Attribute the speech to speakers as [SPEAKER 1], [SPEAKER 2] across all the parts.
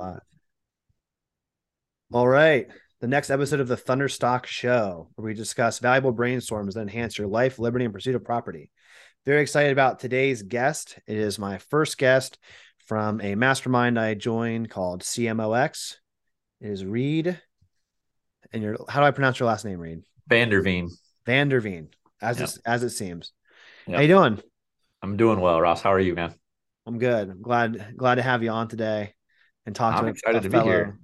[SPEAKER 1] Live. All right. The next episode of the Thunderstock Show, where we discuss valuable brainstorms that enhance your life, liberty, and pursuit of property. Very excited about today's guest. It is my first guest from a mastermind I joined called CMOX. It is Reid. And your how do I pronounce your last name, Reid?
[SPEAKER 2] Vanderveen.
[SPEAKER 1] Vander Veen, as
[SPEAKER 2] Yep.
[SPEAKER 1] it, as it seems.
[SPEAKER 2] Yep.
[SPEAKER 1] How you doing?
[SPEAKER 2] I'm doing well, Ross. How are you, man?
[SPEAKER 1] I'm good. I'm glad glad to have you on today and talk
[SPEAKER 2] I'm
[SPEAKER 1] to
[SPEAKER 2] excited to be here.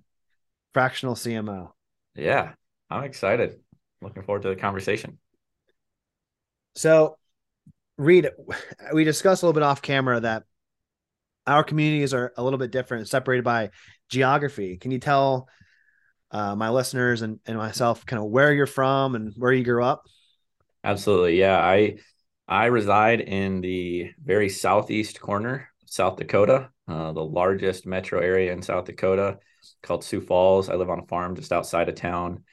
[SPEAKER 1] Fractional CMO.
[SPEAKER 2] Yeah, I'm excited. Looking forward to the conversation.
[SPEAKER 1] So, Reid, we discussed a little bit off camera that our communities are a little bit different, separated by geography. Can you tell uh, my listeners and, and myself kind of where you're from and where you grew up?
[SPEAKER 2] Absolutely. Yeah, I I reside in the very southeast corner, of South Dakota, uh, the largest metro area in South Dakota, called Sioux Falls. I live on a farm just outside of town.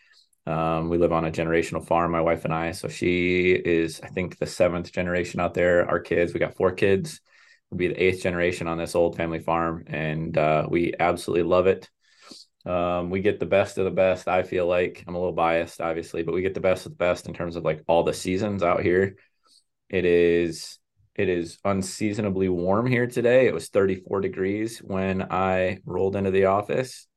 [SPEAKER 2] Um, we live on a generational farm, my wife and I. So she is, I think, the seventh generation out there. Our kids, we got four kids. We'll be the eighth generation on this old family farm, and uh, we absolutely love it. Um, we get the best of the best. I feel like I'm a little biased, obviously, but we get the best of the best in terms of like all the seasons out here. It is it is unseasonably warm here today. It was 34 degrees when I rolled into the office,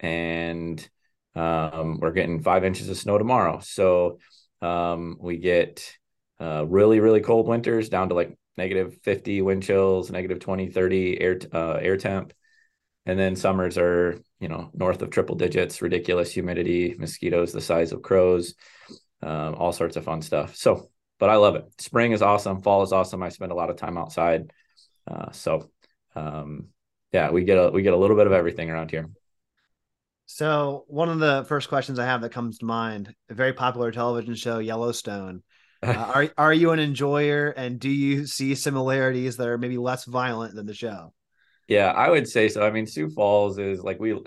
[SPEAKER 2] and um, we're getting five inches of snow tomorrow. So um, we get uh, really really cold winters down to like negative 50 wind chills, negative 20, 30 air uh, air temp and then summers are you know north of triple digits ridiculous humidity mosquitoes the size of crows um, all sorts of fun stuff so but i love it spring is awesome fall is awesome i spend a lot of time outside uh, so um, yeah we get a we get a little bit of everything around here
[SPEAKER 1] So, one of the first questions I have that comes to mind a very popular television show, Yellowstone. Uh, are, are you an enjoyer and do you see similarities that are maybe less violent than the show?
[SPEAKER 2] Yeah, I would say so. I mean, Sioux Falls is like we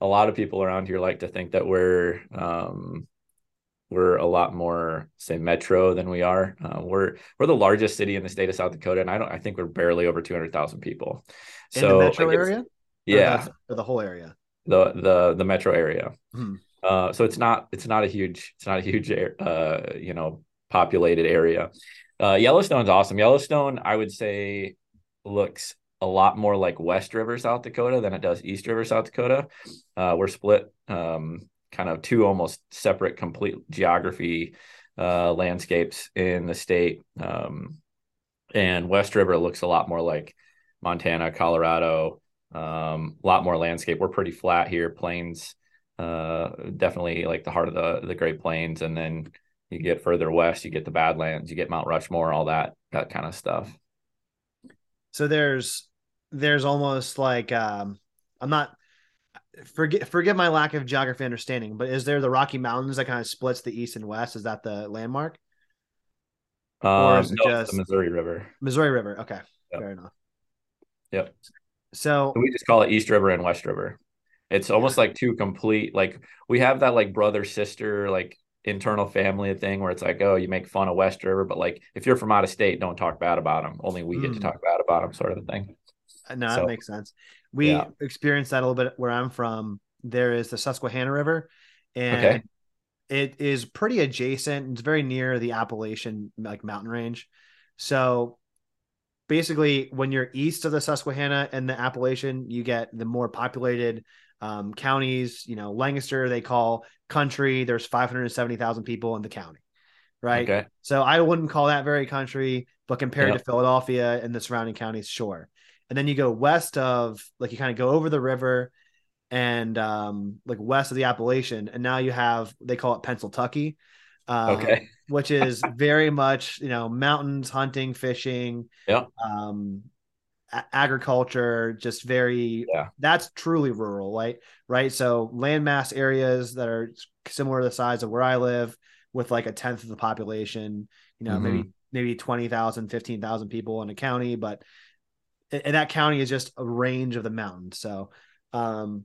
[SPEAKER 2] a lot of people around here like to think that we're um we're a lot more say metro than we are. Uh, we're we're the largest city in the state of South Dakota, and I don't I think we're barely over two hundred thousand people.
[SPEAKER 1] In
[SPEAKER 2] So
[SPEAKER 1] the metro
[SPEAKER 2] like,
[SPEAKER 1] area?
[SPEAKER 2] Yeah,
[SPEAKER 1] the, or the whole area?
[SPEAKER 2] the the the metro area.
[SPEAKER 1] Hmm.
[SPEAKER 2] Uh, so it's not it's not a huge it's not a huge uh you know populated area. Uh, Yellowstone's awesome. Yellowstone, I would say, looks a lot more like West River, South Dakota than it does East River, South Dakota. Uh, we're split um, kind of two almost separate, complete geography uh, landscapes in the state. Um, and West River looks a lot more like Montana, Colorado, um, a lot more landscape. We're pretty flat here, plains, uh, definitely like the heart of the the Great Plains, and then you get further west, you get the Badlands, you get Mount Rushmore, all that that kind of stuff.
[SPEAKER 1] So there's there's almost like um I'm not forget forget my lack of geography understanding, but is there the Rocky Mountains that kind of splits the east and west? Is that the landmark? Or
[SPEAKER 2] Um,
[SPEAKER 1] is it
[SPEAKER 2] no,
[SPEAKER 1] just-
[SPEAKER 2] the Missouri River.
[SPEAKER 1] Missouri River. Okay.
[SPEAKER 2] Yep.
[SPEAKER 1] Fair enough.
[SPEAKER 2] Yep.
[SPEAKER 1] So
[SPEAKER 2] We just call it East River and West River. It's almost like two complete like we have that like brother sister like internal family thing where it's like oh you make fun of West River but like if you're from out of state don't talk bad about them only we get to
[SPEAKER 1] Mm.
[SPEAKER 2] talk bad about them sort of thing.
[SPEAKER 1] uh, no, that makes sense. We
[SPEAKER 2] Yeah.
[SPEAKER 1] experienced that a little bit where I'm from. There is the Susquehanna River, and
[SPEAKER 2] Okay.
[SPEAKER 1] it is pretty adjacent. It's very near the Appalachian like mountain range. So basically, when you're east of the Susquehanna and the Appalachian, you get the more populated um, counties. You know, Lancaster they call country. There's 570,000 people in the county, right?
[SPEAKER 2] Okay.
[SPEAKER 1] So I wouldn't call that very country, but compared
[SPEAKER 2] Yeah.
[SPEAKER 1] to Philadelphia and the surrounding counties, sure. And then you go west of, like, you kind of go over the river and um, like west of the Appalachian, and now you have they call it Pennsyltucky, um,
[SPEAKER 2] Okay.
[SPEAKER 1] which is very much you know mountains, hunting, fishing,
[SPEAKER 2] Yeah.
[SPEAKER 1] um, a- agriculture, just very
[SPEAKER 2] Yeah.
[SPEAKER 1] that's truly rural, right? Right. So landmass areas that are similar to the size of where I live, with like a tenth of the population, you know, maybe maybe 20,000, 15,000 people in a county, but and that county is just a range of the mountains. So um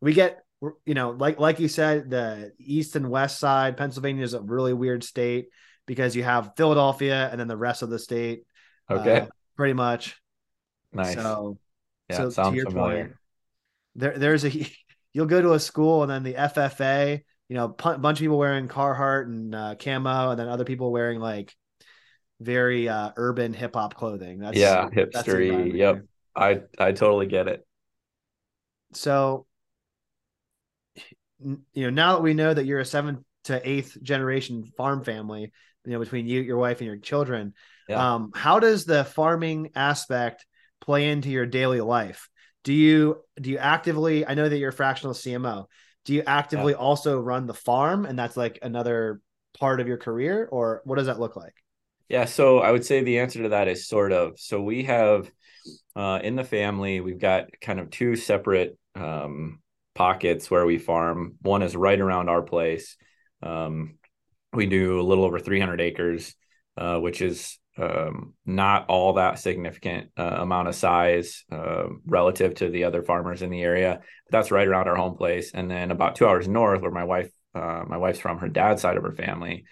[SPEAKER 1] we get you know, like like you said, the east and west side, Pennsylvania is a really weird state because you have Philadelphia and then the rest of the state.
[SPEAKER 2] Okay.
[SPEAKER 1] uh, pretty much.
[SPEAKER 2] nice.
[SPEAKER 1] So
[SPEAKER 2] yeah,
[SPEAKER 1] so to
[SPEAKER 2] sounds
[SPEAKER 1] your
[SPEAKER 2] familiar.
[SPEAKER 1] point, there there's a you'll go to a school and then the FFA, you know, a bunch of people wearing Carhartt and uh, camo, and then other people wearing like very uh, urban hip hop clothing.
[SPEAKER 2] That's yeah, hipstery. Yep, I I totally get it.
[SPEAKER 1] So, you know, now that we know that you're a seventh to eighth generation farm family, you know, between you, your wife, and your children, yeah. um, how does the farming aspect play into your daily life? Do you do you actively? I know that you're a fractional CMO. Do you actively yeah. also run the farm, and that's like another part of your career, or what does that look like?
[SPEAKER 2] Yeah, so I would say the answer to that is sort of. So we have uh, in the family, we've got kind of two separate um, pockets where we farm. One is right around our place. Um, we do a little over 300 acres, uh, which is um, not all that significant uh, amount of size uh, relative to the other farmers in the area. But that's right around our home place. And then about two hours north, where my wife, uh, my wife's from, her dad's side of her family,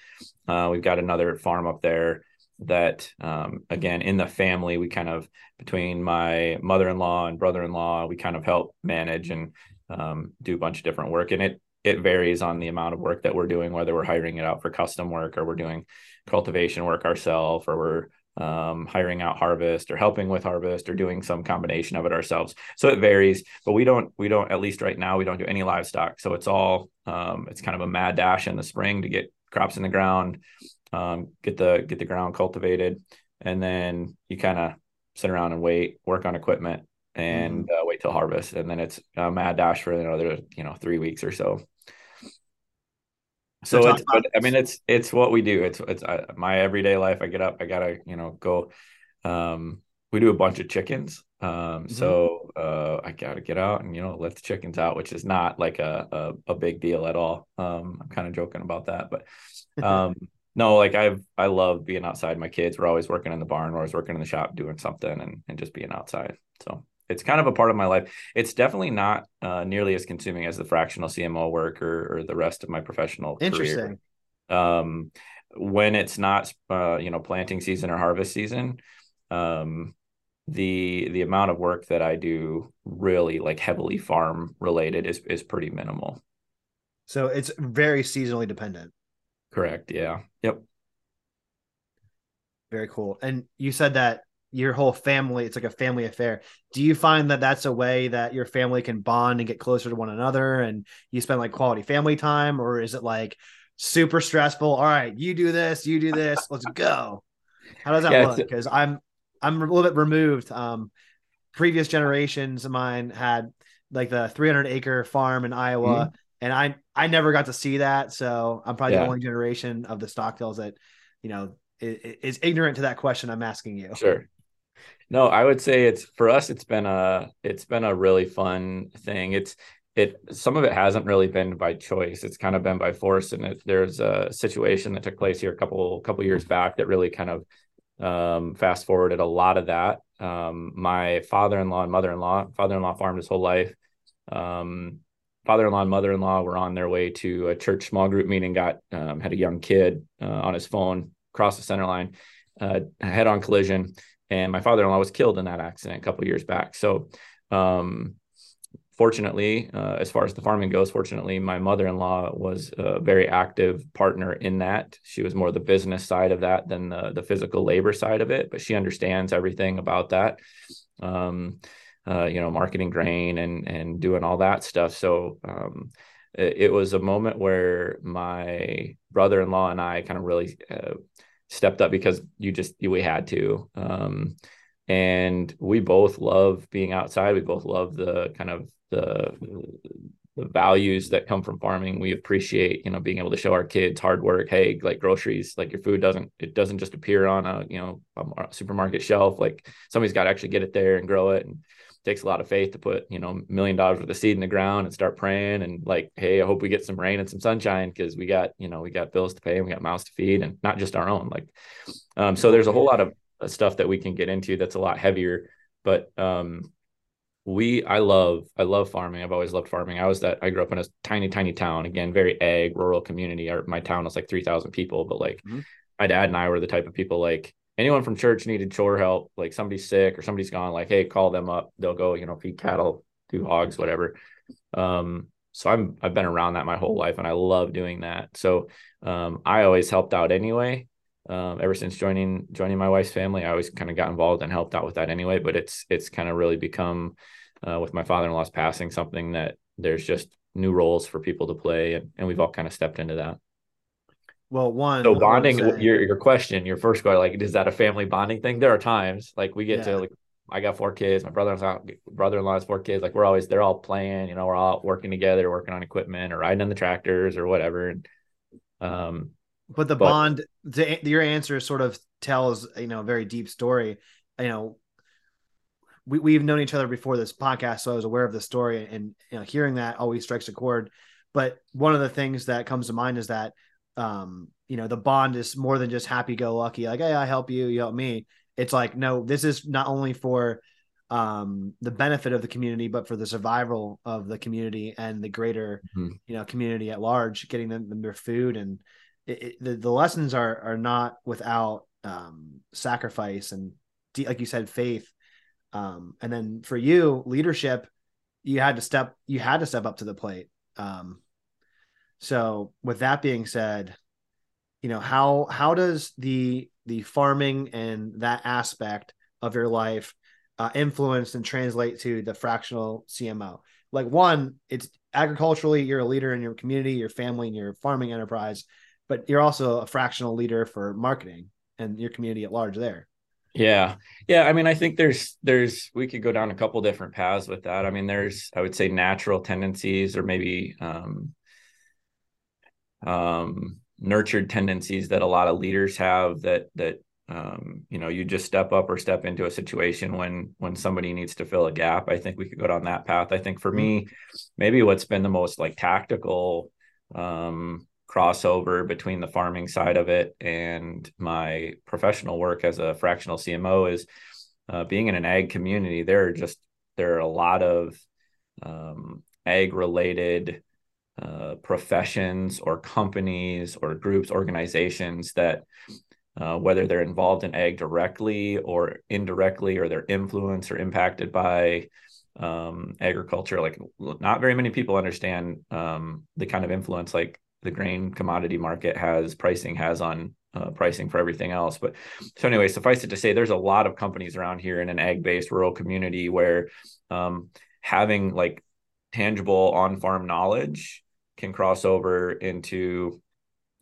[SPEAKER 2] uh, we've got another farm up there that um, again in the family we kind of between my mother-in-law and brother-in-law we kind of help manage and um, do a bunch of different work. And it it varies on the amount of work that we're doing whether we're hiring it out for custom work or we're doing cultivation work ourselves or we're um, hiring out harvest or helping with harvest or doing some combination of it ourselves so it varies but we don't we don't at least right now we don't do any livestock so it's all um, it's kind of a mad dash in the spring to get crops in the ground um, get the get the ground cultivated, and then you kind of sit around and wait, work on equipment, and mm-hmm. uh, wait till harvest, and then it's a mad dash for another you know three weeks or so. So it's, but, I mean, it's it's what we do. It's it's uh, my everyday life. I get up, I gotta you know go. Um, we do a bunch of chickens. Um, mm-hmm. so uh, I gotta get out and you know let the chickens out, which is not like a a, a big deal at all. Um, I'm kind of joking about that, but um, no, like I've I love being outside. My kids were always working in the barn, or always working in the shop doing something and and just being outside. So it's kind of a part of my life. It's definitely not uh, nearly as consuming as the fractional CMO work or, or the rest of my professional Interesting. career. Um, when it's not uh, you know planting season or harvest season, um, the the amount of work that I do really like heavily farm related is is pretty minimal.
[SPEAKER 1] So it's very seasonally dependent.
[SPEAKER 2] Correct. Yeah. Yep.
[SPEAKER 1] Very cool. And you said that your whole family, it's like a family affair. Do you find that that's a way that your family can bond and get closer to one another and you spend like quality family time? Or is it like super stressful? All right, you do this, you do this, let's go. How does that yeah, look? Because I'm, I'm a little bit removed. Um, previous generations of mine had like the 300 acre farm in Iowa. Mm-hmm and I I never got to see that, so I'm probably yeah. the only generation of the Stockdales that you know is, is, ignorant to that question I'm asking you.
[SPEAKER 2] Sure. No, I would say it's for us. It's been a it's been a really fun thing. It's it some of it hasn't really been by choice. It's kind of been by force. And it, there's a situation that took place here a couple couple years back that really kind of um, fast forwarded a lot of that. Um, my father-in-law and mother-in-law, father-in-law farmed his whole life. Um, father-in-law and mother-in-law were on their way to a church small group meeting got um, had a young kid uh, on his phone cross the center line uh, head-on collision and my father-in-law was killed in that accident a couple years back. So um, fortunately uh, as far as the farming goes fortunately my mother-in-law was a very active partner in that. She was more the business side of that than the, the physical labor side of it but she understands everything about that. Um, uh, you know, marketing grain and and doing all that stuff. So um, it, it, was a moment where my brother-in-law and I kind of really uh, stepped up because you just we had to. Um, and we both love being outside. We both love the kind of the the values that come from farming. We appreciate, you know, being able to show our kids hard work. Hey, like groceries, like your food doesn't it doesn't just appear on a you know a supermarket shelf. Like somebody's got to actually get it there and grow it. And takes a lot of faith to put you know million dollars worth of seed in the ground and start praying and like hey i hope we get some rain and some sunshine because we got you know we got bills to pay and we got mouths to feed and not just our own like um so there's a whole lot of stuff that we can get into that's a lot heavier but um we i love i love farming. I've always loved farming. I was that i grew up in a tiny tiny town. Again very ag rural community. Our, my town was like 3000 people but like mm-hmm. my dad and i were the type of people like anyone from church needed chore help, like somebody's sick or somebody's gone, like, hey, call them up. They'll go, you know, feed cattle, do hogs, whatever. Um, so I'm I've been around that my whole life, and I love doing that. So um, I always helped out anyway. Um, ever since joining joining my wife's family, I always kind of got involved and helped out with that anyway. But it's it's kind of really become uh, with my father-in-law's passing something that there's just new roles for people to play, and, and we've all kind of stepped into that.
[SPEAKER 1] Well, one
[SPEAKER 2] so bonding your your question, your first question, like is that a family bonding thing? There are times like we get yeah. to like I got four kids. My brother-in-law, brother-in-law has four kids. Like we're always, they're all playing. You know, we're all working together, working on equipment or riding on the tractors or whatever. And, um,
[SPEAKER 1] but the but, bond, the, your answer sort of tells you know a very deep story. You know, we we've known each other before this podcast, so I was aware of the story, and you know, hearing that always strikes a chord. But one of the things that comes to mind is that um, you know, the bond is more than just happy go lucky, like, hey, I help you, you help me. It's like no this is not only for um, the benefit of the community but for the survival of the community and the greater mm-hmm. you know community at large getting them, their food. And it, it, the, the lessons are are not without um, sacrifice and like you said faith. Um, and then for you leadership you had to step you had to step up to the plate. Um, so with that being said you know how how does the the farming and that aspect of your life uh, influence and translate to the fractional CMO? Like one, it's agriculturally, you're a leader in your community, your family, and your farming enterprise, but you're also a fractional leader for marketing and your community at large there.
[SPEAKER 2] Yeah. Yeah. I mean, I think there's, there's, we could go down a couple different paths with that. I mean, there's, I would say natural tendencies or maybe, um, um, nurtured tendencies that a lot of leaders have that that um, you know you just step up or step into a situation when when somebody needs to fill a gap i think we could go down that path i think for me mm-hmm. maybe what's been the most like tactical um, crossover between the farming side of it and my professional work as a fractional cmo is uh, being in an ag community there are just there are a lot of um, ag related uh, professions or companies or groups, organizations that, uh, whether they're involved in ag directly or indirectly, or they're influenced or impacted by um, agriculture, like not very many people understand um, the kind of influence like the grain commodity market has, pricing has on uh, pricing for everything else. But so anyway, suffice it to say, there's a lot of companies around here in an ag-based rural community where um, having like tangible on-farm knowledge can cross over into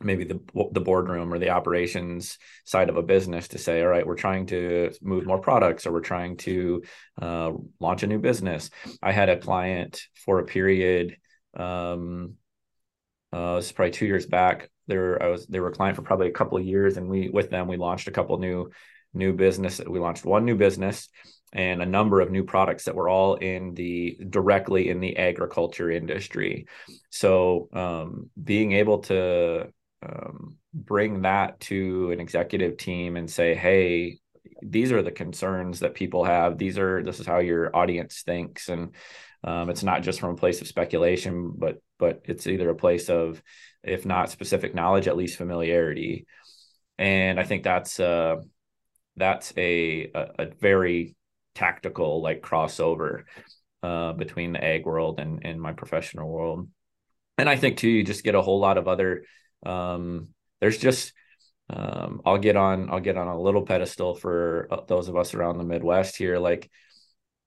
[SPEAKER 2] maybe the the boardroom or the operations side of a business to say all right we're trying to move more products or we're trying to uh, launch a new business. I had a client for a period um uh this is probably two years back. There i was they were a client for probably a couple of years and we with them we launched a couple new new business we launched one new business and a number of new products that were all in the directly in the agriculture industry. So um, being able to um, bring that to an executive team and say, hey, these are the concerns that people have. These are this is how your audience thinks, and um, it's not just from a place of speculation, but but it's either a place of, if not specific knowledge, at least familiarity. And I think that's uh, that's a, a, a very tactical like crossover uh, between the ag world and, and my professional world. And I think too, you just get a whole lot of other. Um, there's just um, I'll get on I'll get on a little pedestal for uh, those of us around the Midwest here. Like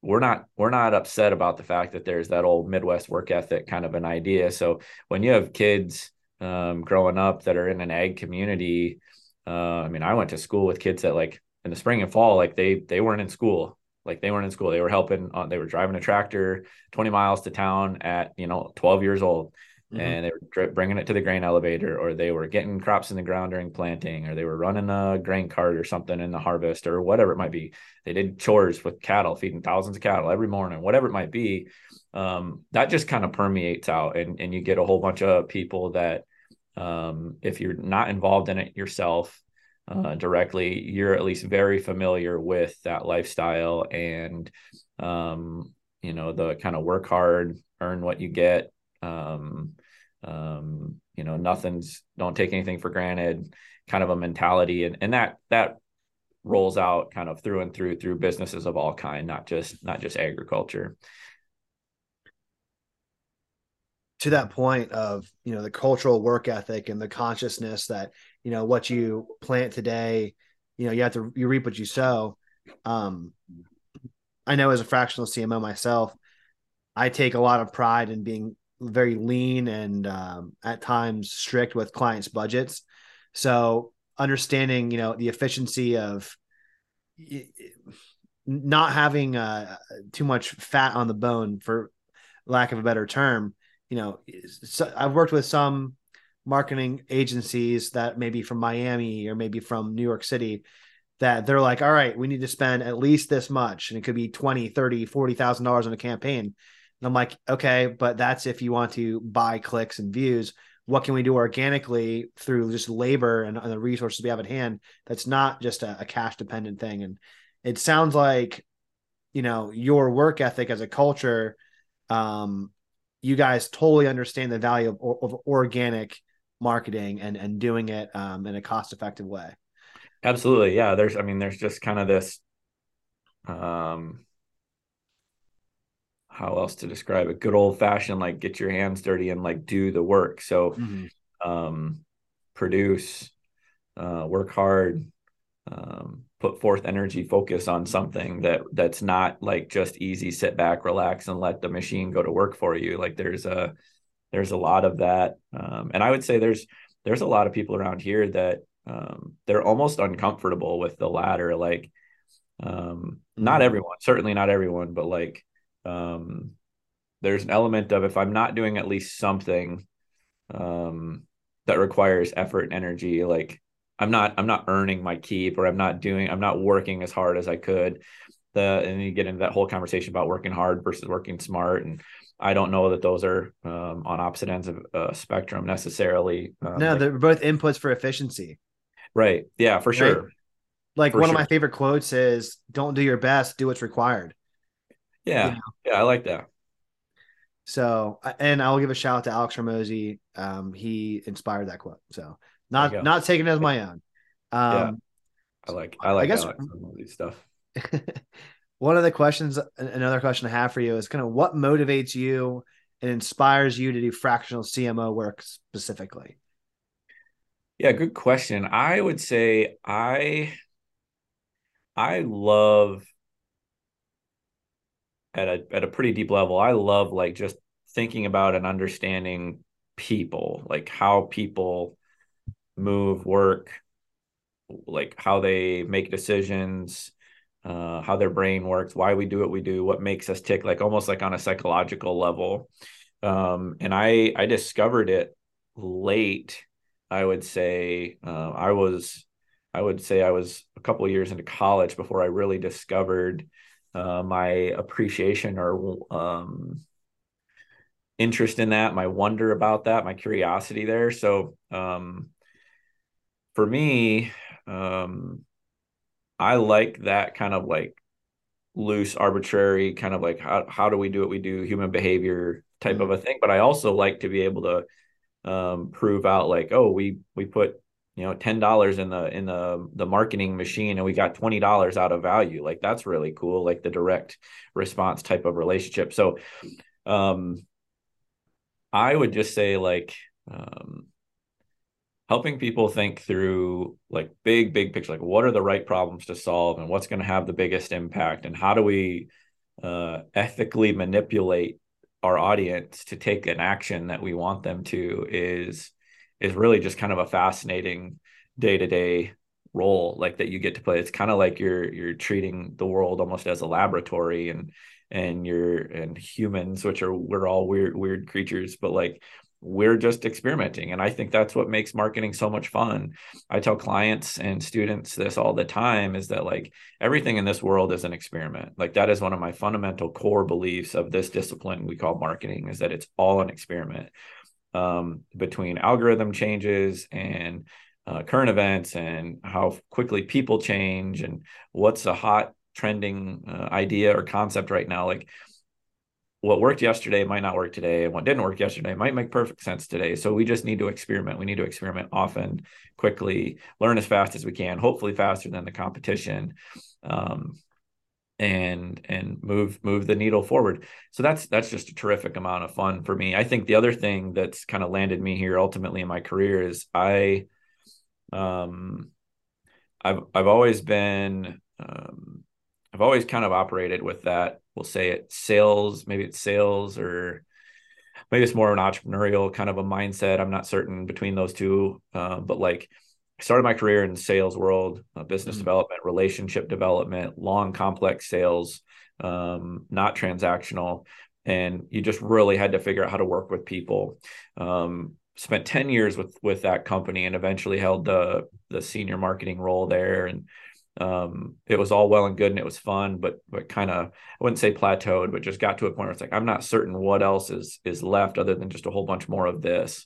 [SPEAKER 2] we're not we're not upset about the fact that there's that old Midwest work ethic kind of an idea. So when you have kids um, growing up that are in an ag community, uh, I mean, I went to school with kids that like in the spring and fall, like they they weren't in school like they weren't in school. They were helping uh, they were driving a tractor 20 miles to town at you know 12 years old. Mm-hmm. and they were bringing it to the grain elevator or they were getting crops in the ground during planting or they were running a grain cart or something in the harvest or whatever it might be. They did chores with cattle feeding thousands of cattle every morning whatever it might be. Um, that just kind of permeates out and, and you get a whole bunch of people that um, if you're not involved in it yourself uh, directly, you're at least very familiar with that lifestyle and, um, you know, the kind of work hard, earn what you get. Um, um, you know, nothing's, don't take anything for granted kind of a mentality. And, and that, that rolls out kind of through and through, through businesses of all kind, not just, not just agriculture.
[SPEAKER 1] to that point of you know the cultural work ethic and the consciousness that you know what you plant today you know you have to you reap what you sow. Um i know as a fractional cmo myself i take a lot of pride in being very lean and um, at times strict with clients budgets. So understanding you know the efficiency of not having uh, too much fat on the bone for lack of a better term you know so i've worked with some marketing agencies that maybe from miami or maybe from new york city that they're like all right we need to spend at least this much. And it could be 20 30 40 thousand dollars on a campaign. And i'm like okay but that's if you want to buy clicks and views. What can we do organically through just labor and, and the resources we have at hand that's not just a, a cash dependent thing? And it sounds like you know your work ethic as a culture um you guys totally understand the value of, of organic marketing and and doing it um, in a cost effective way.
[SPEAKER 2] Absolutely. Yeah there's i mean there's just kind of this um how else to describe it? Good old fashioned like get your hands dirty and like do the work. So mm-hmm. um produce uh work hard um put forth energy focus on something that that's not like just easy sit back relax and let the machine go to work for you. Like there's a there's a lot of that um, and i would say there's there's a lot of people around here that um, they're almost uncomfortable with the latter like um, not mm-hmm. everyone certainly not everyone but like um, there's an element of if i'm not doing at least something um, that requires effort and energy like i'm not i'm not earning my keep or i'm not doing i'm not working as hard as i could the and you get into that whole conversation about working hard versus working smart and I don't know that those are um, on opposite ends of a spectrum necessarily.
[SPEAKER 1] Um, no, like, they're both inputs for efficiency.
[SPEAKER 2] Right. Yeah, for sure. Right?
[SPEAKER 1] Like for one sure. of my favorite quotes is "Don't do your best, do what's required."
[SPEAKER 2] Yeah, you know? yeah, I like that.
[SPEAKER 1] So, and I'll give a shout out to Alex Hormozi. Um, he inspired that quote. So, not not taking it as my own. Um, yeah.
[SPEAKER 2] I like I like I guess, Alex Hormozi stuff.
[SPEAKER 1] one of the questions, another question I have for you is kind of what motivates you and inspires you to do fractional CMO work specifically?
[SPEAKER 2] Yeah, good question. I would say I I love at a at a pretty deep level. I love like just thinking about and understanding people, like how people move, work, like how they make decisions, uh, how their brain works, why we do what we do, what makes us tick, like almost like on a psychological level. Um, and I I discovered it late. I would say uh, I was I would say I was a couple years into college before I really discovered uh, my appreciation or um, interest in that, my wonder about that, my curiosity there. So um, for me, um, I like that kind of like loose, arbitrary kind of like how how do we do what we do, human behavior type of a thing. But I also like to be able to um, prove out like, oh, we we put you know ten dollars in the in the the marketing machine and we got twenty dollars out of value. Like that's really cool. Like the direct response type of relationship. So, um, I would just say like um helping people think through like big big picture like what are the right problems to solve and what's going to have the biggest impact and how do we uh, ethically manipulate our audience to take an action that we want them to is is really just kind of a fascinating day-to-day role like that you get to play. It's kind of like you're you're treating the world almost as a laboratory and and you're and humans which are we're all weird weird creatures but like we're just experimenting. And i think that's what makes marketing so much fun. I tell clients and students this all the time is that like everything in this world is an experiment. Like that is one of my fundamental core beliefs of this discipline we call marketing is that it's all an experiment um, between algorithm changes and uh, current events and how quickly people change and what's a hot trending uh, idea or concept right now. Like what worked yesterday might not work today and what didn't work yesterday might make perfect sense today so we just need to experiment we need to experiment often quickly learn as fast as we can hopefully faster than the competition um, and and move move the needle forward. So that's that's just a terrific amount of fun for me. I think the other thing that's kind of landed me here ultimately in my career is I um I've I've always been um I've always kind of operated with that. We'll say it sales, maybe it's sales or maybe it's more of an entrepreneurial kind of a mindset. I'm not certain between those two, uh, but like I started my career in the sales world, uh, business mm-hmm. development, relationship development, long, complex sales, um, not transactional. And you just really had to figure out how to work with people. Um, spent 10 years with with that company and eventually held the the senior marketing role there and um, it was all well and good and it was fun but but kind of i wouldn't say plateaued but just got to a point where it's like i'm not certain what else is is left other than just a whole bunch more of this.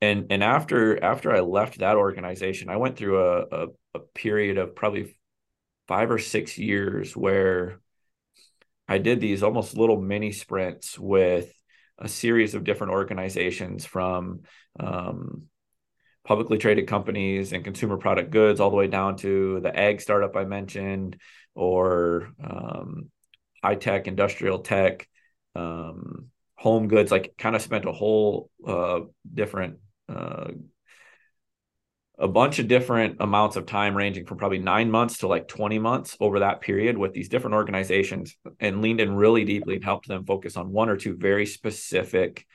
[SPEAKER 2] And and after after i left that organization i went through a, a, a period of probably five or six years where i did these almost little mini sprints with a series of different organizations from um, publicly traded companies and consumer product goods all the way down to the ag startup I mentioned or um, high tech, industrial tech, um, home goods, like kind of spent a whole uh, different uh, a bunch of different amounts of time ranging from probably nine months to like 20 months over that period with these different organizations and leaned in really deeply and helped them focus on one or two very specific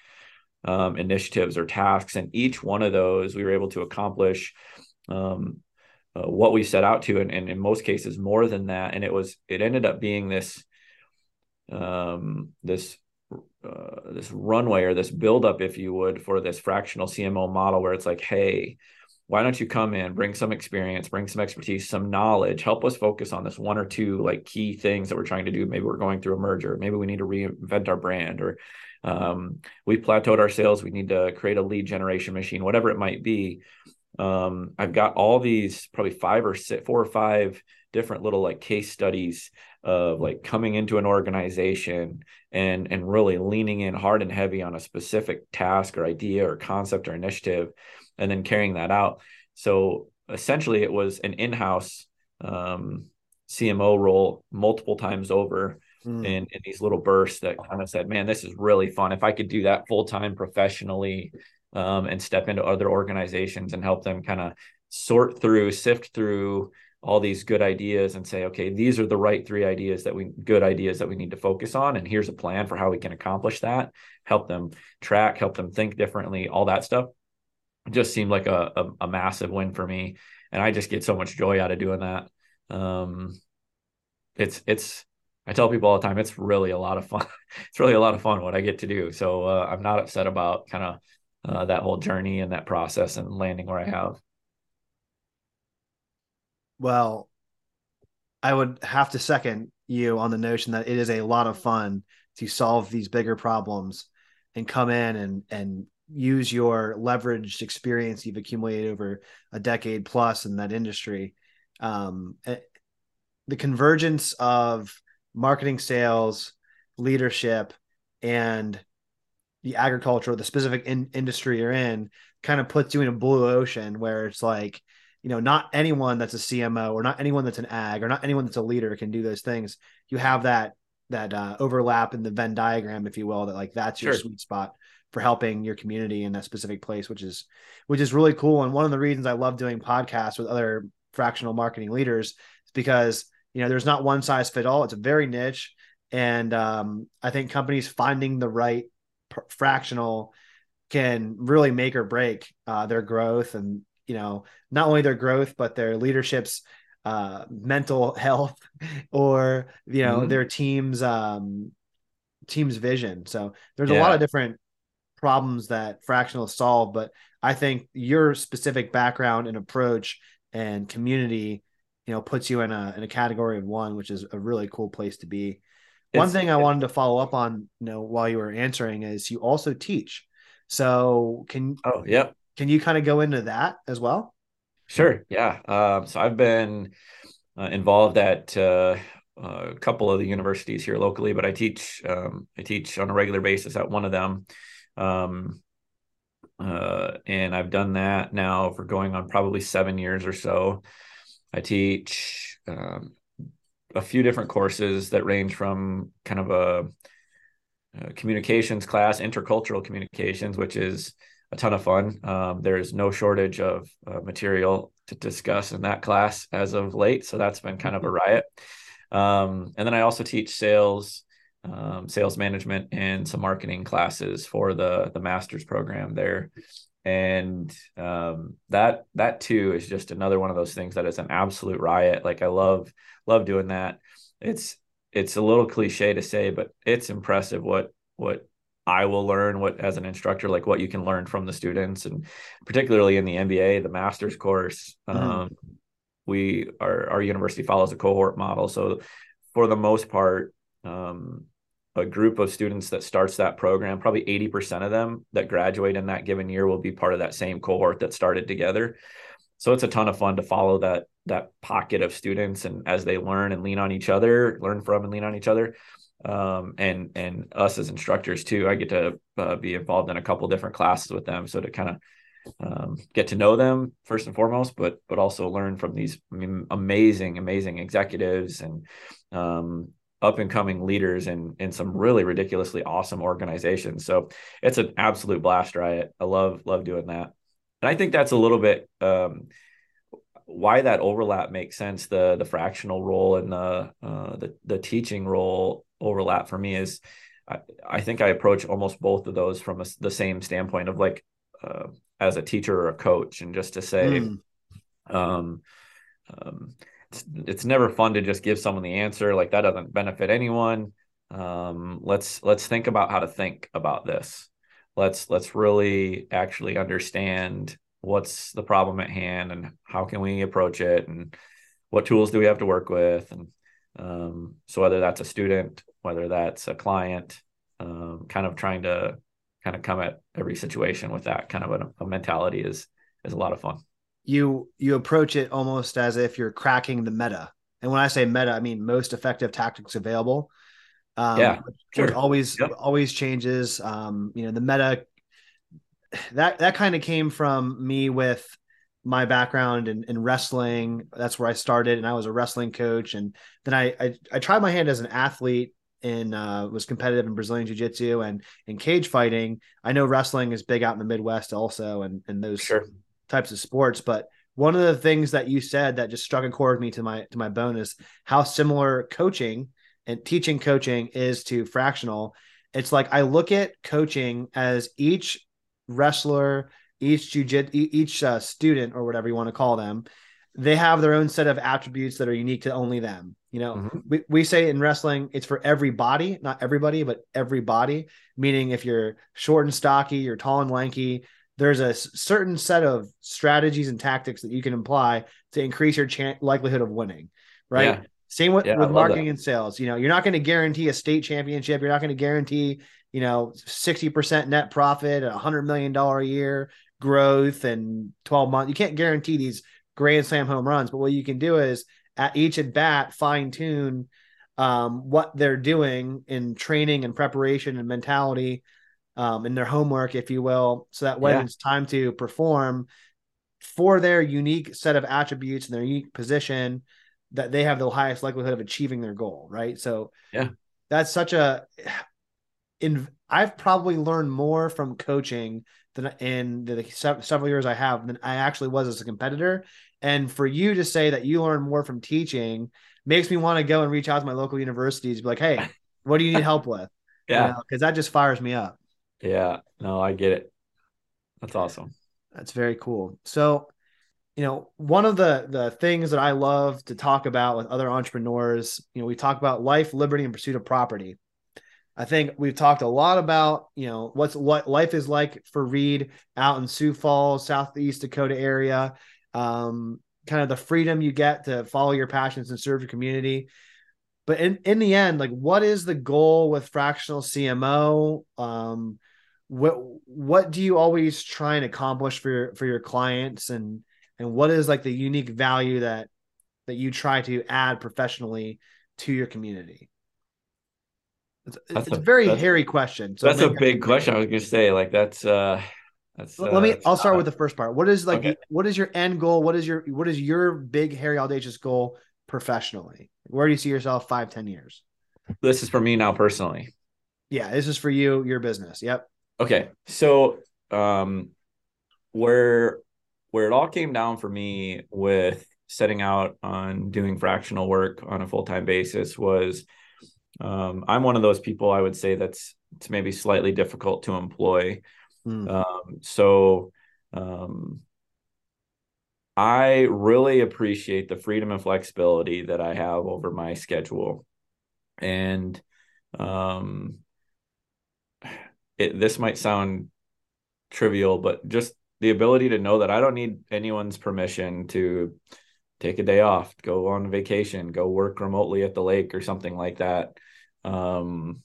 [SPEAKER 2] um, initiatives or tasks and each one of those we were able to accomplish um, uh, what we set out to and, and, in most cases more than that and it was it ended up being this um, this uh, this runway or this buildup, if you would, for this fractional CMO model where it's like, hey, why don't you come in, bring some experience, bring some expertise, some knowledge, help us focus on this one or two like key things that we're trying to do. Maybe we're going through a merger, maybe we need to reinvent our brand, or um, we plateaued our sales, we need to create a lead generation machine, whatever it might be. Um, I've got all these probably five or six, four or five different little like case studies of like coming into an organization and and really leaning in hard and heavy on a specific task or idea or concept or initiative and then carrying that out. So essentially, it was an in-house um, CMO role multiple times over mm. in, in these little bursts that kind of said, man, this is really fun. If I could do that full time professionally um, and step into other organizations and help them kind of sort through, sift through all these good ideas and say, okay, these are the right three ideas that we good ideas that we need to focus on. And here's a plan for how we can accomplish that, help them track, help them think differently, all that stuff just seemed like a, a, a massive win for me. And I just get so much joy out of doing that. Um, it's, it's, I tell people all the time, it's really a lot of fun. it's really a lot of fun what I get to do. So uh, I'm not upset about kind of uh, that whole journey and that process and landing where I have.
[SPEAKER 1] Well, I would have to second you on the notion that it is a lot of fun to solve these bigger problems and come in and and use your leveraged experience you've accumulated over a decade plus in that industry. Um, eh, the convergence of marketing, sales, leadership, and the agriculture, the specific in- industry you're in, kind of puts you in a blue ocean where it's like, you know, not anyone that's a CMO or not anyone that's an ag or not anyone that's a leader can do those things. You have that that uh, overlap in the Venn diagram, if you will, that like that's your sweet spot for helping your community in that specific place, which is which is really cool. And one of the reasons I love doing podcasts with other fractional marketing leaders is because you know there's not one size fit all. It's a very niche, and um, I think companies finding the right pr- fractional can really make or break uh, their growth and you know not only their growth but their leadership's uh, mental health or you know mm-hmm. their team's um, team's vision. So there's yeah. a lot of different problems that fractional solve but i think your specific background and approach and community you know puts you in a in a category of one which is a really cool place to be. It's, one thing i wanted to follow up on you know while you were answering is you also teach. So can
[SPEAKER 2] oh yeah
[SPEAKER 1] can you kind of go into that as well?
[SPEAKER 2] Sure yeah. Um, so i've been uh, involved at uh, a couple of the universities here locally but i teach um, i teach on a regular basis at one of them. Um, uh, and I've done that now for going on probably seven years or so. I teach um, a few different courses that range from kind of a, a communications class, intercultural communications, which is a ton of fun. Um, there's no shortage of uh, material to discuss in that class as of late, so that's been kind of a riot. Um, and then I also teach sales, um, sales management, and some marketing classes for the the master's program there. And um, that that too is just another one of those things that is an absolute riot. Like I love love doing that. It's it's a little cliche to say, but it's impressive what what I will learn what as an instructor, like what you can learn from the students, and particularly in the MBA, the master's course. Mm-hmm. Um, we our our university follows a cohort model, so for the most part, um, a group of students that starts that program, probably eighty percent of them that graduate in that given year will be part of that same cohort that started together. So it's a ton of fun to follow that that pocket of students and as they learn and lean on each other, learn from and lean on each other um, and and us as instructors too. I get to uh, be involved in a couple different classes with them, so to kind of um, get to know them first and foremost, but but also learn from these amazing, amazing executives and um, up and coming leaders in in some really ridiculously awesome organizations. So it's an absolute blast riot. I love love doing that, and I think that's a little bit. Um, why that overlap makes sense the the fractional role and the uh, the the teaching role overlap for me is I, I think I approach almost both of those from a, the same standpoint of like uh, as a teacher or a coach, and just to say, mm. um, um, it's, it's never fun to just give someone the answer like that doesn't benefit anyone. Um, let's let's think about how to think about this. Let's let's really actually understand what's the problem at hand and how can we approach it and what tools do we have to work with and um, so whether that's a student whether that's a client, um, kind of trying to kind of come at every situation with that kind of a, a mentality is is a lot of fun.
[SPEAKER 1] You you approach it almost as if you're cracking the meta, and when I say meta, I mean most effective tactics available.
[SPEAKER 2] Um, yeah,
[SPEAKER 1] sure. always yep. always changes. Um, you know the meta that that kind of came from me with my background in, in wrestling. That's where I started, and I was a wrestling coach. And then I, I I tried my hand as an athlete and uh, was competitive in Brazilian Jiu Jitsu and in cage fighting. I know wrestling is big out in the Midwest also, and and those sure. Types of sports. But one of the things that you said that just struck a chord with me to my to my bone is how similar coaching and teaching coaching is to fractional. It's like I look at coaching as each wrestler, each jiu each uh, student or whatever you want to call them, they have their own set of attributes that are unique to only them. You know, mm-hmm. we, we say in wrestling, it's for every body, not everybody, but every body. Meaning, if you're short and stocky, you're tall and lanky, there's a certain set of strategies and tactics that you can apply to increase your likelihood of winning. Right. Yeah. Same with, yeah, with marketing that. and sales. You know, you're not going to guarantee a state championship. You're not going to guarantee, you know, 60% net profit, a hundred million dollar a year growth and 12 months. You can't guarantee these grand slam home runs, but what you can do is at each at bat fine tune um, what they're doing in training and preparation and mentality um, in their homework, if you will, so that when yeah. it's time to perform for their unique set of attributes and their unique position, that they have the highest likelihood of achieving their goal, right? So,
[SPEAKER 2] yeah,
[SPEAKER 1] that's such a. In I've probably learned more from coaching than in the several years I have than I actually was as a competitor, and for you to say that you learn more from teaching makes me want to go and reach out to my local universities, be like, hey, what do you need help with?
[SPEAKER 2] Yeah.
[SPEAKER 1] Because you know, that just fires me up.
[SPEAKER 2] Yeah. No, I get it. That's awesome.
[SPEAKER 1] That's very cool. So, you know, one of the the things that I love to talk about with other entrepreneurs, you know, we talk about life, liberty, and pursuit of property. I think we've talked a lot about, you know, what's what life is like for Reid out in Sioux Falls, Southeast Dakota area um, kind of the freedom you get to follow your passions and serve your community. But in, in the end, like what is the goal with fractional CMO? Um, what what do you always try and accomplish for your for your clients and and what is like the unique value that that you try to add professionally to your community? It's, it's a, very hairy question.
[SPEAKER 2] So that's a big question. I was gonna say, like that's uh
[SPEAKER 1] that's, Let uh, me. I'll start with the first part. What is like? Okay. What is your end goal? What is your What is your big, hairy, audacious goal professionally? Where do you see yourself five, ten years?
[SPEAKER 2] This is for me now personally.
[SPEAKER 1] Yeah, this is for you, your business. Yep.
[SPEAKER 2] Okay. So um where where it all came down for me with setting out on doing fractional work on a full-time basis was um, I'm one of those people I would say that's it's maybe slightly difficult to employ. Mm. Um, so um, I really appreciate the freedom and flexibility that I have over my schedule. And um, it, this might sound trivial, but just the ability to know that I don't need anyone's permission to take a day off, go on vacation, go work remotely at the lake or something like that. Um,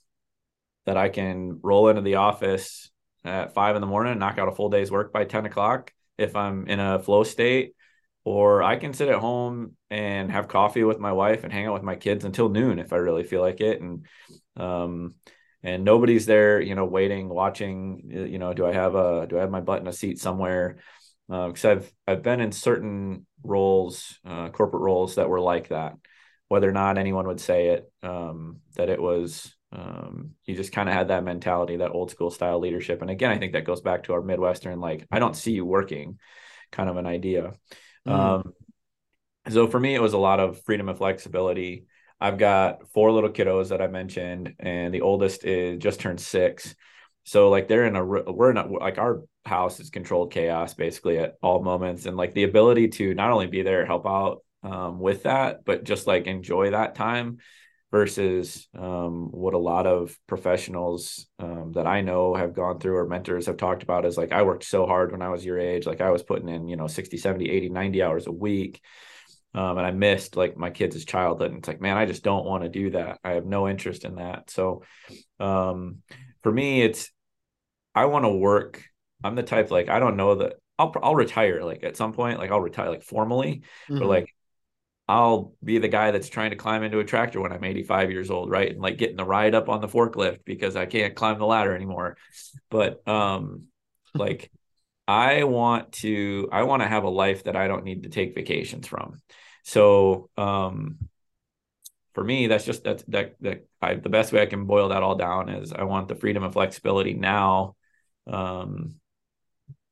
[SPEAKER 2] that I can roll into the office at five in the morning knock out a full day's work by 10 o'clock if I'm in a flow state or I can sit at home and have coffee with my wife and hang out with my kids until noon if I really feel like it. And um, and nobody's there, you know, waiting, watching. You know, do I have a do I have my butt in a seat somewhere? Because uh, I've I've been in certain roles, uh, corporate roles that were like that. Whether or not anyone would say it, um, that it was um, you just kind of had that mentality, that old school style leadership. And again, I think that goes back to our Midwestern, like I don't see you working, kind of an idea. Mm. Um, so for me, it was a lot of freedom and flexibility. I've got four little kiddos that I mentioned, and the oldest is just turned six. So like they're in a we're in a like our house is controlled chaos basically at all moments, and like the ability to not only be there help out um, with that, but just like enjoy that time versus um, what a lot of professionals um, that I know have gone through or mentors have talked about is like I worked so hard when I was your age. Like I was putting in you know 60 70 80 90 hours a week um, and I missed like my kids' childhood and it's like man I just don't want to do that I have no interest in that so um, for me it's I want to work I'm the type like I don't know that I'll I'll retire like at some point like I'll retire like formally mm-hmm. but like I'll be the guy that's trying to climb into a tractor when I'm 85 years old, right? And like getting the ride up on the forklift because I can't climb the ladder anymore. But um like I want to I want to have a life that I don't need to take vacations from. So um for me that's just that that I the best way I can boil that all down is I want the freedom and flexibility now um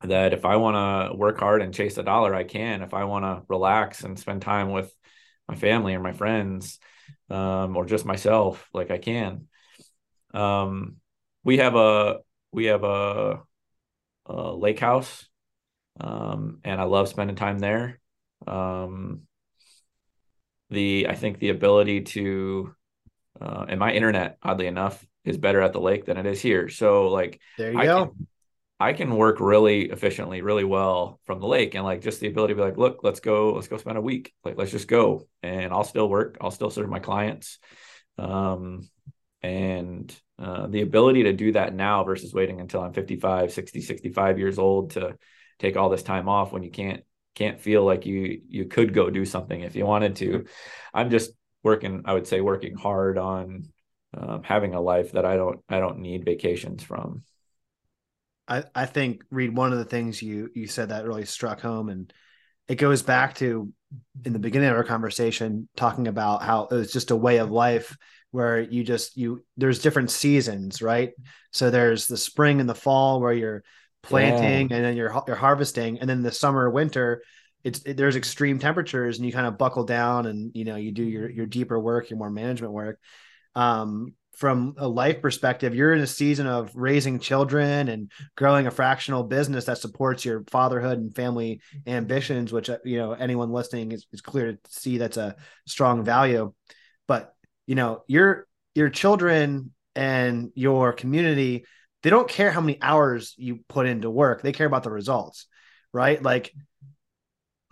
[SPEAKER 2] that if I want to work hard and chase a dollar, I can. If I want to relax and spend time with my family or my friends um, or just myself like i can um, we have a we have a, a lake house um, and i love spending time there um, the i think the ability to uh, and my internet oddly enough is better at the lake than it is here. So like
[SPEAKER 1] there you I go.
[SPEAKER 2] can, I can work really efficiently, really well from the lake, and like just the ability to be like, look, let's go, let's go spend a week, like let's just go, and I'll still work, I'll still serve my clients, um, and uh, the ability to do that now versus waiting until I'm 55, 60, 65 years old to take all this time off when you can't can't feel like you you could go do something if you wanted to. I'm just working, I would say, working hard on um, having a life that I don't I don't need vacations from.
[SPEAKER 1] I, I think Reid one of the things you you said that really struck home and it goes back to in the beginning of our conversation talking about how it was just a way of life where you just you there's different seasons right so there's the spring and the fall where you're planting yeah. and then you're you're harvesting and then the summer winter it's it, there's extreme temperatures and you kind of buckle down and you know you do your your deeper work your more management work um from a life perspective, you're in a season of raising children and growing a fractional business that supports your fatherhood and family ambitions, which, uh, you know, anyone listening is, is clear to see that's a strong value. But, you know, your, your children and your community, they don't care how many hours you put into work. They care about the results, right? Like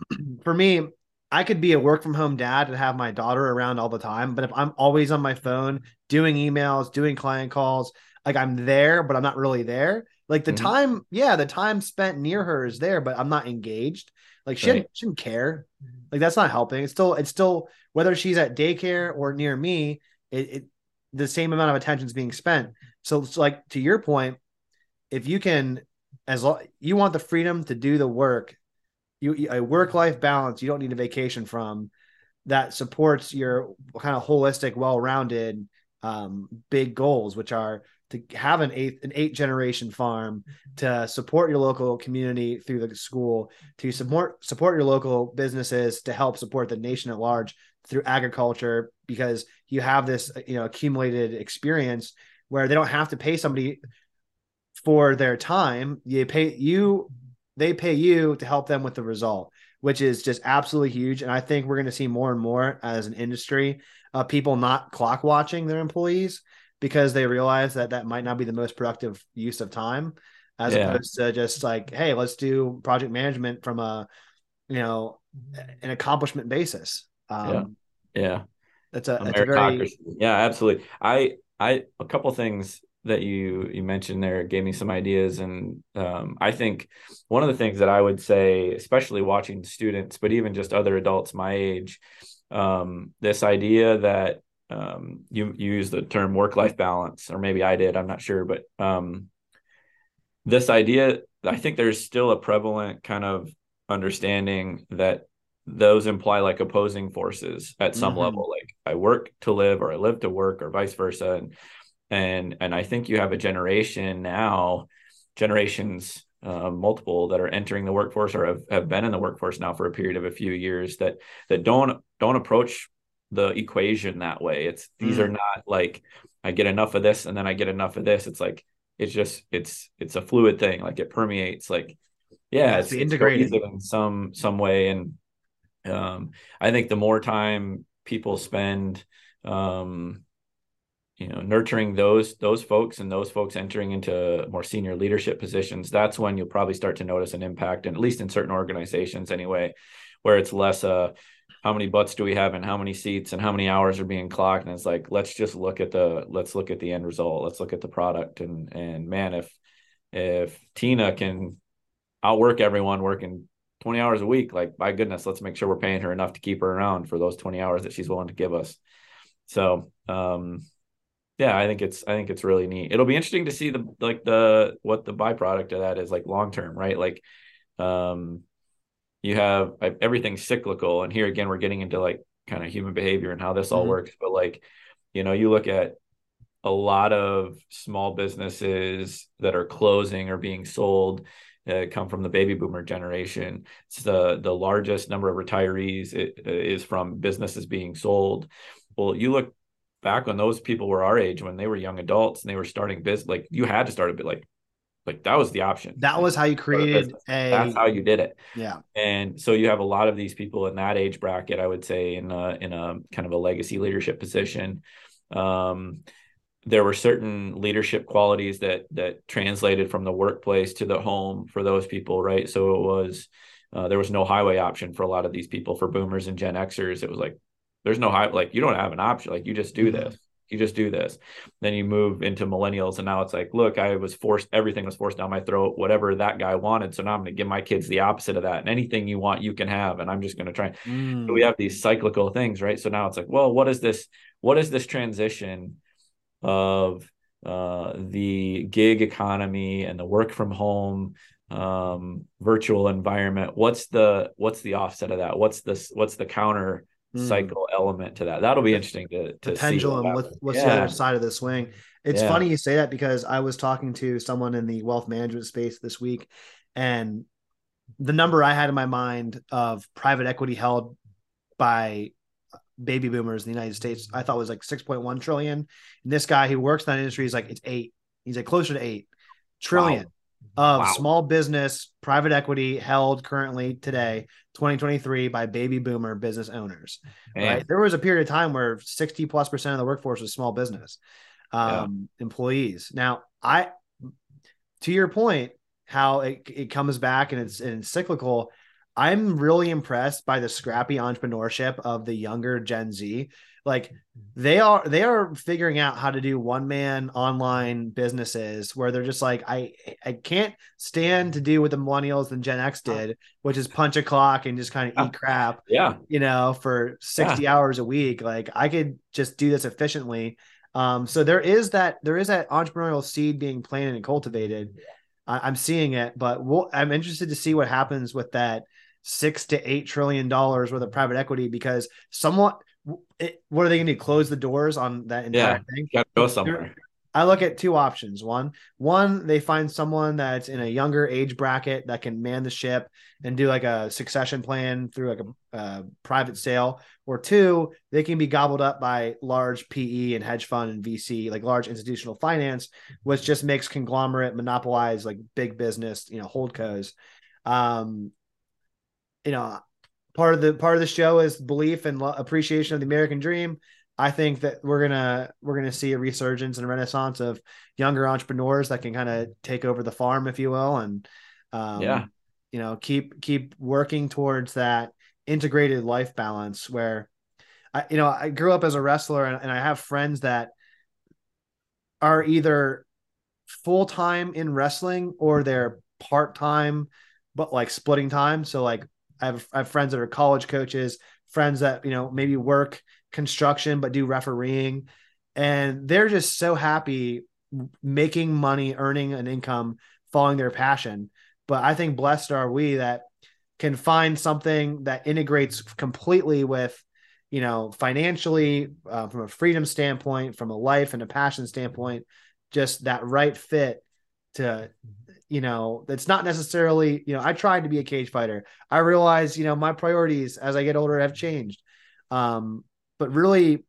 [SPEAKER 1] for me, I could be a work from home dad and have my daughter around all the time, but if I'm always on my phone doing emails, doing client calls, like I'm there, but I'm not really there. Like the mm-hmm. time, yeah, the time spent near her is there, but I'm not engaged. Like she, right. shouldn't care. Like that's not helping. It's still, it's still whether she's at daycare or near me, it, it the same amount of attention is being spent. So it's like to your point, if you can, as long you want the freedom to do the work you a work life balance you don't need a vacation from that supports your kind of holistic, well-rounded um, big goals, which are to have an eighth an eight generation farm to support your local community through the school to support support your local businesses to help support the nation at large through agriculture because you have this you know accumulated experience where they don't have to pay somebody for their time. You pay you they pay you to help them with the result which is just absolutely huge. And i think we're going to see more and more as an industry uh, people not clock watching their employees because they realize that that might not be the most productive use of time as yeah. opposed to just like hey let's do project management from a you know an accomplishment basis.
[SPEAKER 2] Um, yeah. yeah
[SPEAKER 1] that's a, that's a very
[SPEAKER 2] yeah absolutely. I i a couple things that you you mentioned there gave me some ideas and um, i think one of the things that i would say especially watching students but even just other adults my age um, this idea that um, you, you use the term work life balance, or maybe I did, I'm not sure, but um, this idea, I think there's still a prevalent kind of understanding that those imply like opposing forces at some mm-hmm. level. Like I work to live, or I live to work, or vice versa. And and and I think you have a generation now, generations uh, multiple that are entering the workforce or have, have been in the workforce now for a period of a few years that that don't don't approach the equation that way. It's these mm. are not like I get enough of this and then I get enough of this. It's like it's just it's it's a fluid thing. Like it permeates. Like yeah, it's, it's integrated in some some way. And um, I think the more time people spend um, you know nurturing those those folks and those folks entering into more senior leadership positions that's when you'll probably start to notice an impact and at least in certain organizations anyway where it's less uh how many butts do we have and how many seats and how many hours are being clocked and it's like let's just look at the let's look at the end result. Let's look at the product and and man if if tina can outwork everyone working 20 hours a week like my goodness let's make sure we're paying her enough to keep her around for those 20 hours that she's willing to give us. So um yeah i think it's i think it's really neat. It'll be interesting to see the like the what the byproduct of that is like long term right? Like um you have everything's cyclical and here again we're getting into like kind of human behavior and how this all mm-hmm. works but like you know you look at a lot of small businesses that are closing or being sold uh, come from the baby boomer generation it's the the largest number of retirees it, is from businesses being sold well you look back when those people were our age when they were young adults and they were starting business like you had to start a bit like like that was the option.
[SPEAKER 1] That was how you created a.
[SPEAKER 2] That's how you did it.
[SPEAKER 1] Yeah.
[SPEAKER 2] And so you have a lot of these people in that age bracket, I would say, in a, in a kind of a legacy leadership position. Um, there were certain leadership qualities that that translated from the workplace to the home for those people, right? So it was uh, there was no highway option for a lot of these people. For Boomers and Gen Xers, it was like there's no high like you don't have an option. Like you just do mm-hmm. this you just do this then you move into millennials and now it's like look i was forced everything was forced down my throat whatever that guy wanted so now i'm going to give my kids the opposite of that and anything you want you can have and i'm just going to try mm. so we have these cyclical things right so now it's like well what is this what is this transition of uh, the gig economy and the work from home um, virtual environment what's the what's the offset of that what's this what's the counter mm. cycle element to that. That'll be interesting to, to
[SPEAKER 1] the pendulum. What what's yeah. the other side of the swing? It's yeah. funny you say that because I was talking to someone in the wealth management space this week, and the number I had in my mind of private equity held by baby boomers in the United States, I thought was like 6.1 trillion. And this guy who works in that industry is like, it's eight. He's like closer to eight trillion. Wow of wow. small business private equity held currently today 2023 by baby boomer business owners Man. right there was a period of time where 60 plus percent of the workforce was small business um, yeah. employees now i to your point how it, it comes back and it's, and it's cyclical i'm really impressed by the scrappy entrepreneurship of the younger gen z. Like they are they are figuring out how to do one man online businesses where they're just like i i can't stand to do what the millennials and gen x did which is punch a clock and just kind of eat crap
[SPEAKER 2] yeah.
[SPEAKER 1] you know for 60 yeah. hours a week. Like i could just do this efficiently. Um so there is that there is that entrepreneurial seed being planted and cultivated. I, am seeing it but we'll, i'm interested to see what happens with that six to eight trillion dollars worth of private equity because someone it, what are they going to close the doors on that entire
[SPEAKER 2] Yeah.
[SPEAKER 1] thing?
[SPEAKER 2] Got to go somewhere.
[SPEAKER 1] I look at two options. One, one they find someone that's in a younger age bracket that can man the ship and do like a succession plan through like a uh, private sale. Or two, they can be gobbled up by large PE and hedge fund and VC, like large institutional finance, which just makes conglomerate monopolize like big business, you know, holdcos. Um, you know, part of the part of the show is belief and lo- appreciation of the American dream. I think that we're gonna we're gonna see a resurgence and renaissance of younger entrepreneurs that can kind of take over the farm, if you will, and um,
[SPEAKER 2] Yeah.
[SPEAKER 1] you know keep keep working towards that integrated life balance where I you know I grew up as a wrestler and, and I have friends that are either full time in wrestling or they're part time, but like splitting time. So like I have I have friends that are college coaches, friends that you know maybe work construction but do refereeing, and they're just so happy making money, earning an income, following their passion. But I think blessed are we that can find something that integrates completely with you know financially uh, from a freedom standpoint from a life and a passion standpoint just that right fit to you know it's not necessarily you know i tried to be a cage fighter. I realize you know my priorities as i get older have changed. Um but really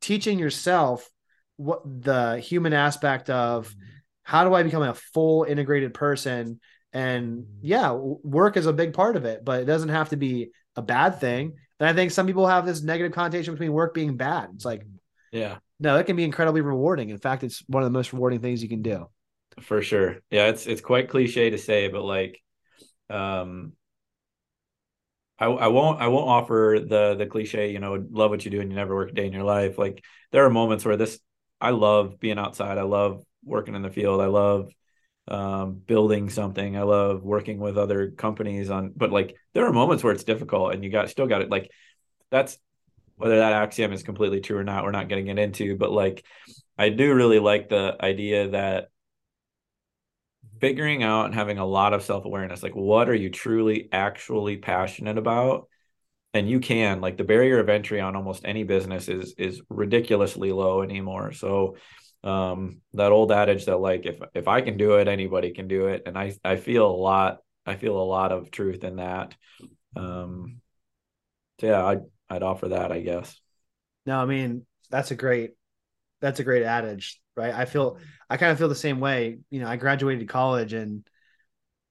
[SPEAKER 1] teaching yourself what the human aspect of mm-hmm. how do i become a full integrated person? And mm-hmm. yeah work is a big part of it but it doesn't have to be a bad thing. And i think some people have this negative connotation between work being bad. It's like mm-hmm.
[SPEAKER 2] Yeah.
[SPEAKER 1] no it can be incredibly rewarding. In fact it's one of the most rewarding things you can do
[SPEAKER 2] For sure. Yeah, it's it's quite cliche to say, but like um I, I won't I won't offer the the cliche, you know, love what you do and you never work a day in your life. Like there are moments where this I love being outside. I love working in the field. I love um building something. I love working with other companies on but like there are moments where it's difficult and you got still got it like that's whether that axiom is completely true or not, we're not getting it into, but like I do really like the idea that figuring out and having a lot of self-awareness like what are you truly actually passionate about? And you can like the barrier of entry on almost any business is is ridiculously low anymore. So um that old adage that like if if i can do it anybody can do it. And i i feel a lot i feel a lot of truth in that. Um so yeah i'd i'd offer that i guess.
[SPEAKER 1] No, I mean that's a great that's a great adage, right? I feel I kind of feel the same way. You know, I graduated college and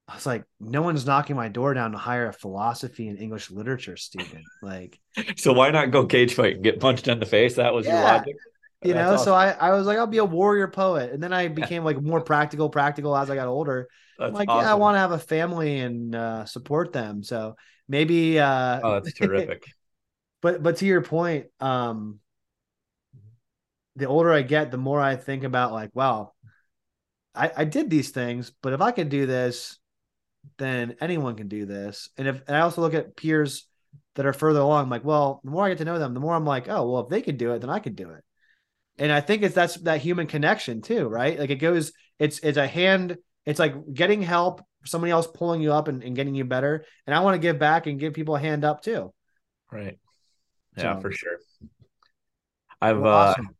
[SPEAKER 1] I was like, no one's knocking my door down to hire a philosophy and English literature student. Like,
[SPEAKER 2] so why not go cage fight and get punched in the face that was your logic
[SPEAKER 1] you
[SPEAKER 2] That's
[SPEAKER 1] know, so. I, I was like, I'll be a warrior poet. And then I became like more practical, practical as I got older. I'm
[SPEAKER 2] That's
[SPEAKER 1] like, yeah, I want to have a family and uh, support them. So maybe uh
[SPEAKER 2] oh that's terrific
[SPEAKER 1] but but to your point, um, the older I get, the more I think about like, wow, I, I did these things, but if I could do this, then anyone can do this. And if and I also look at peers that are further along, I'm like, well, the more I get to know them, the more I'm like, oh, well, if they can do it, then I can do it. And I think it's that's that human connection too, right? Like it goes, it's it's a hand, it's like getting help, somebody else pulling you up and, and getting you better. And I want to give back and give people a hand up too.
[SPEAKER 2] Right. Yeah,
[SPEAKER 1] So-
[SPEAKER 2] for sure. I've
[SPEAKER 1] Well,
[SPEAKER 2] uh
[SPEAKER 1] awesome.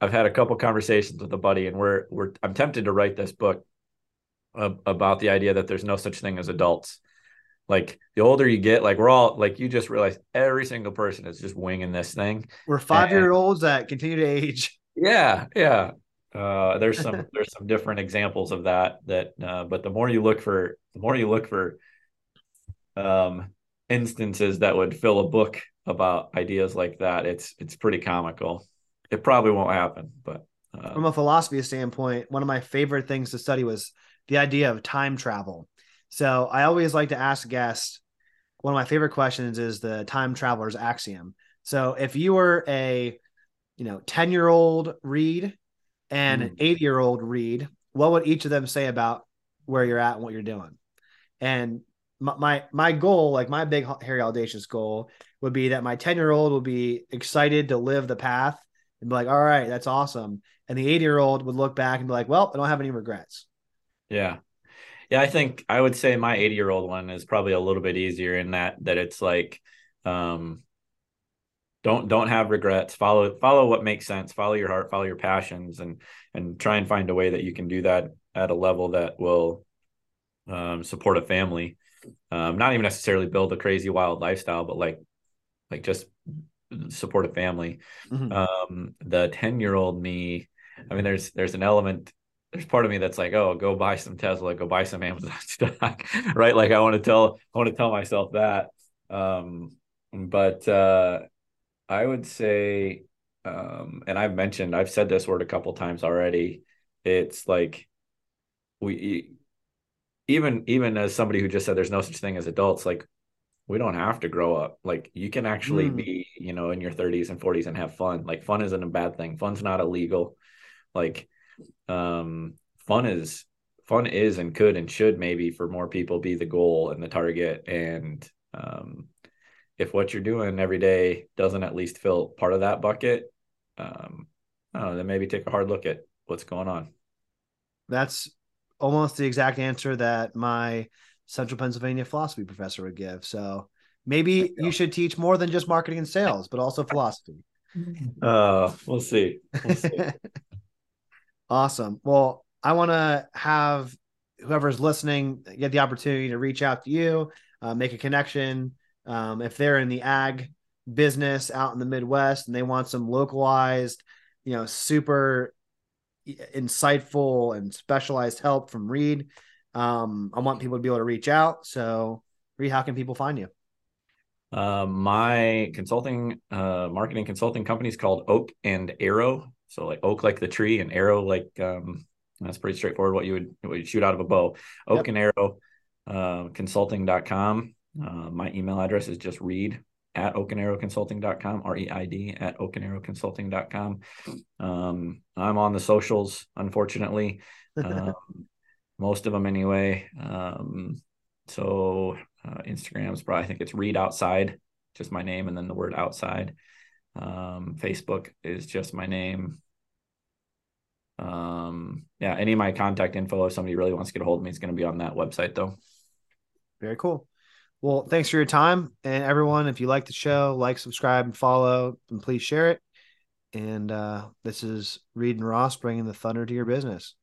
[SPEAKER 2] I've had a couple conversations with a buddy and we're we're I'm tempted to write this book about the idea that there's no such thing as adults. Like the older you get, like we're all like you just realize every single person is just winging this thing.
[SPEAKER 1] We're five year olds that continue to age.
[SPEAKER 2] Yeah, yeah. Uh there's some there's some different examples of that that uh but the more you look for the more you look for um instances that would fill a book about ideas like that, it's it's pretty comical. It probably won't happen, but uh,
[SPEAKER 1] From a philosophy standpoint, one of my favorite things to study was the idea of time travel. So I always like to ask guests. One of my favorite questions is the time traveler's axiom. So if you were a, you know, ten year old Reid and an
[SPEAKER 2] Mm.
[SPEAKER 1] eight year old Reid, what would each of them say about where you're at and what you're doing? And my my, my goal, like my big hairy audacious goal, would be that my ten year old will be excited to live the path and be like, all right, that's awesome. And the 80 year old would look back and be like, well, I don't have any regrets.
[SPEAKER 2] Yeah. Yeah, I think I would say my 80 year old one is probably a little bit easier in that that it's like um don't don't have regrets follow follow what makes sense follow your heart follow your passions and and try and find a way that you can do that at a level that will um, support a family um, not even necessarily build a crazy wild lifestyle but like like just support a family mm-hmm. um, the 10 year old me i mean there's there's an element there's part of me that's like oh go buy some tesla go buy some amazon stock right like i want to tell i want to tell myself that um but uh I would say, um, and I've mentioned, I've said this word a couple times already. It's like we, even even as somebody who just said there's no such thing as adults, like we don't have to grow up. Like you can actually mm. be, you know, in your 30s and 40s and have fun. Like fun isn't a bad thing. Fun's not illegal. Like, um, fun is fun is and could and should maybe for more people be the goal and the target and um if what you're doing every day doesn't at least fill part of that bucket, um, I don't know, then maybe take a hard look at what's going on.
[SPEAKER 1] That's almost the exact answer that my Central Pennsylvania philosophy professor would give. So maybe you should teach more than just marketing and sales, but also philosophy.
[SPEAKER 2] Uh, we'll see. We'll see.
[SPEAKER 1] awesome. Well, I want to have whoever's listening get the opportunity to reach out to you, uh, make a connection, um, if they're in the ag business out in the Midwest and they want some localized, you know, super insightful and specialized help from Reid, um, I want people to be able to reach out. So, Reid, how can people find you?
[SPEAKER 2] Uh, my consulting, uh, marketing consulting company is called Oak and Arrow. So, like oak, like the tree, and arrow, like um, that's pretty straightforward. What you would, what you shoot out of a bow. Oak yep. and Arrow uh, consulting.com. Uh, my email address is just reid at oakandarrowconsulting.com, R-E-I-D at oakandarrowconsulting.com. Um, I'm on the socials, unfortunately. Um, most of them anyway. Um, so uh, Instagram's probably, I think it's Reid outside, just my name and then the word outside. Um, Facebook is just my name. Um, yeah, any of my contact info, if somebody really wants to get a hold of me, it's going to be on that website though.
[SPEAKER 1] Very cool. Well, thanks for your time. And everyone, if you like the show, like, subscribe, and follow, and please share it. And uh, this is Reid and Ross bringing the thunder to your business.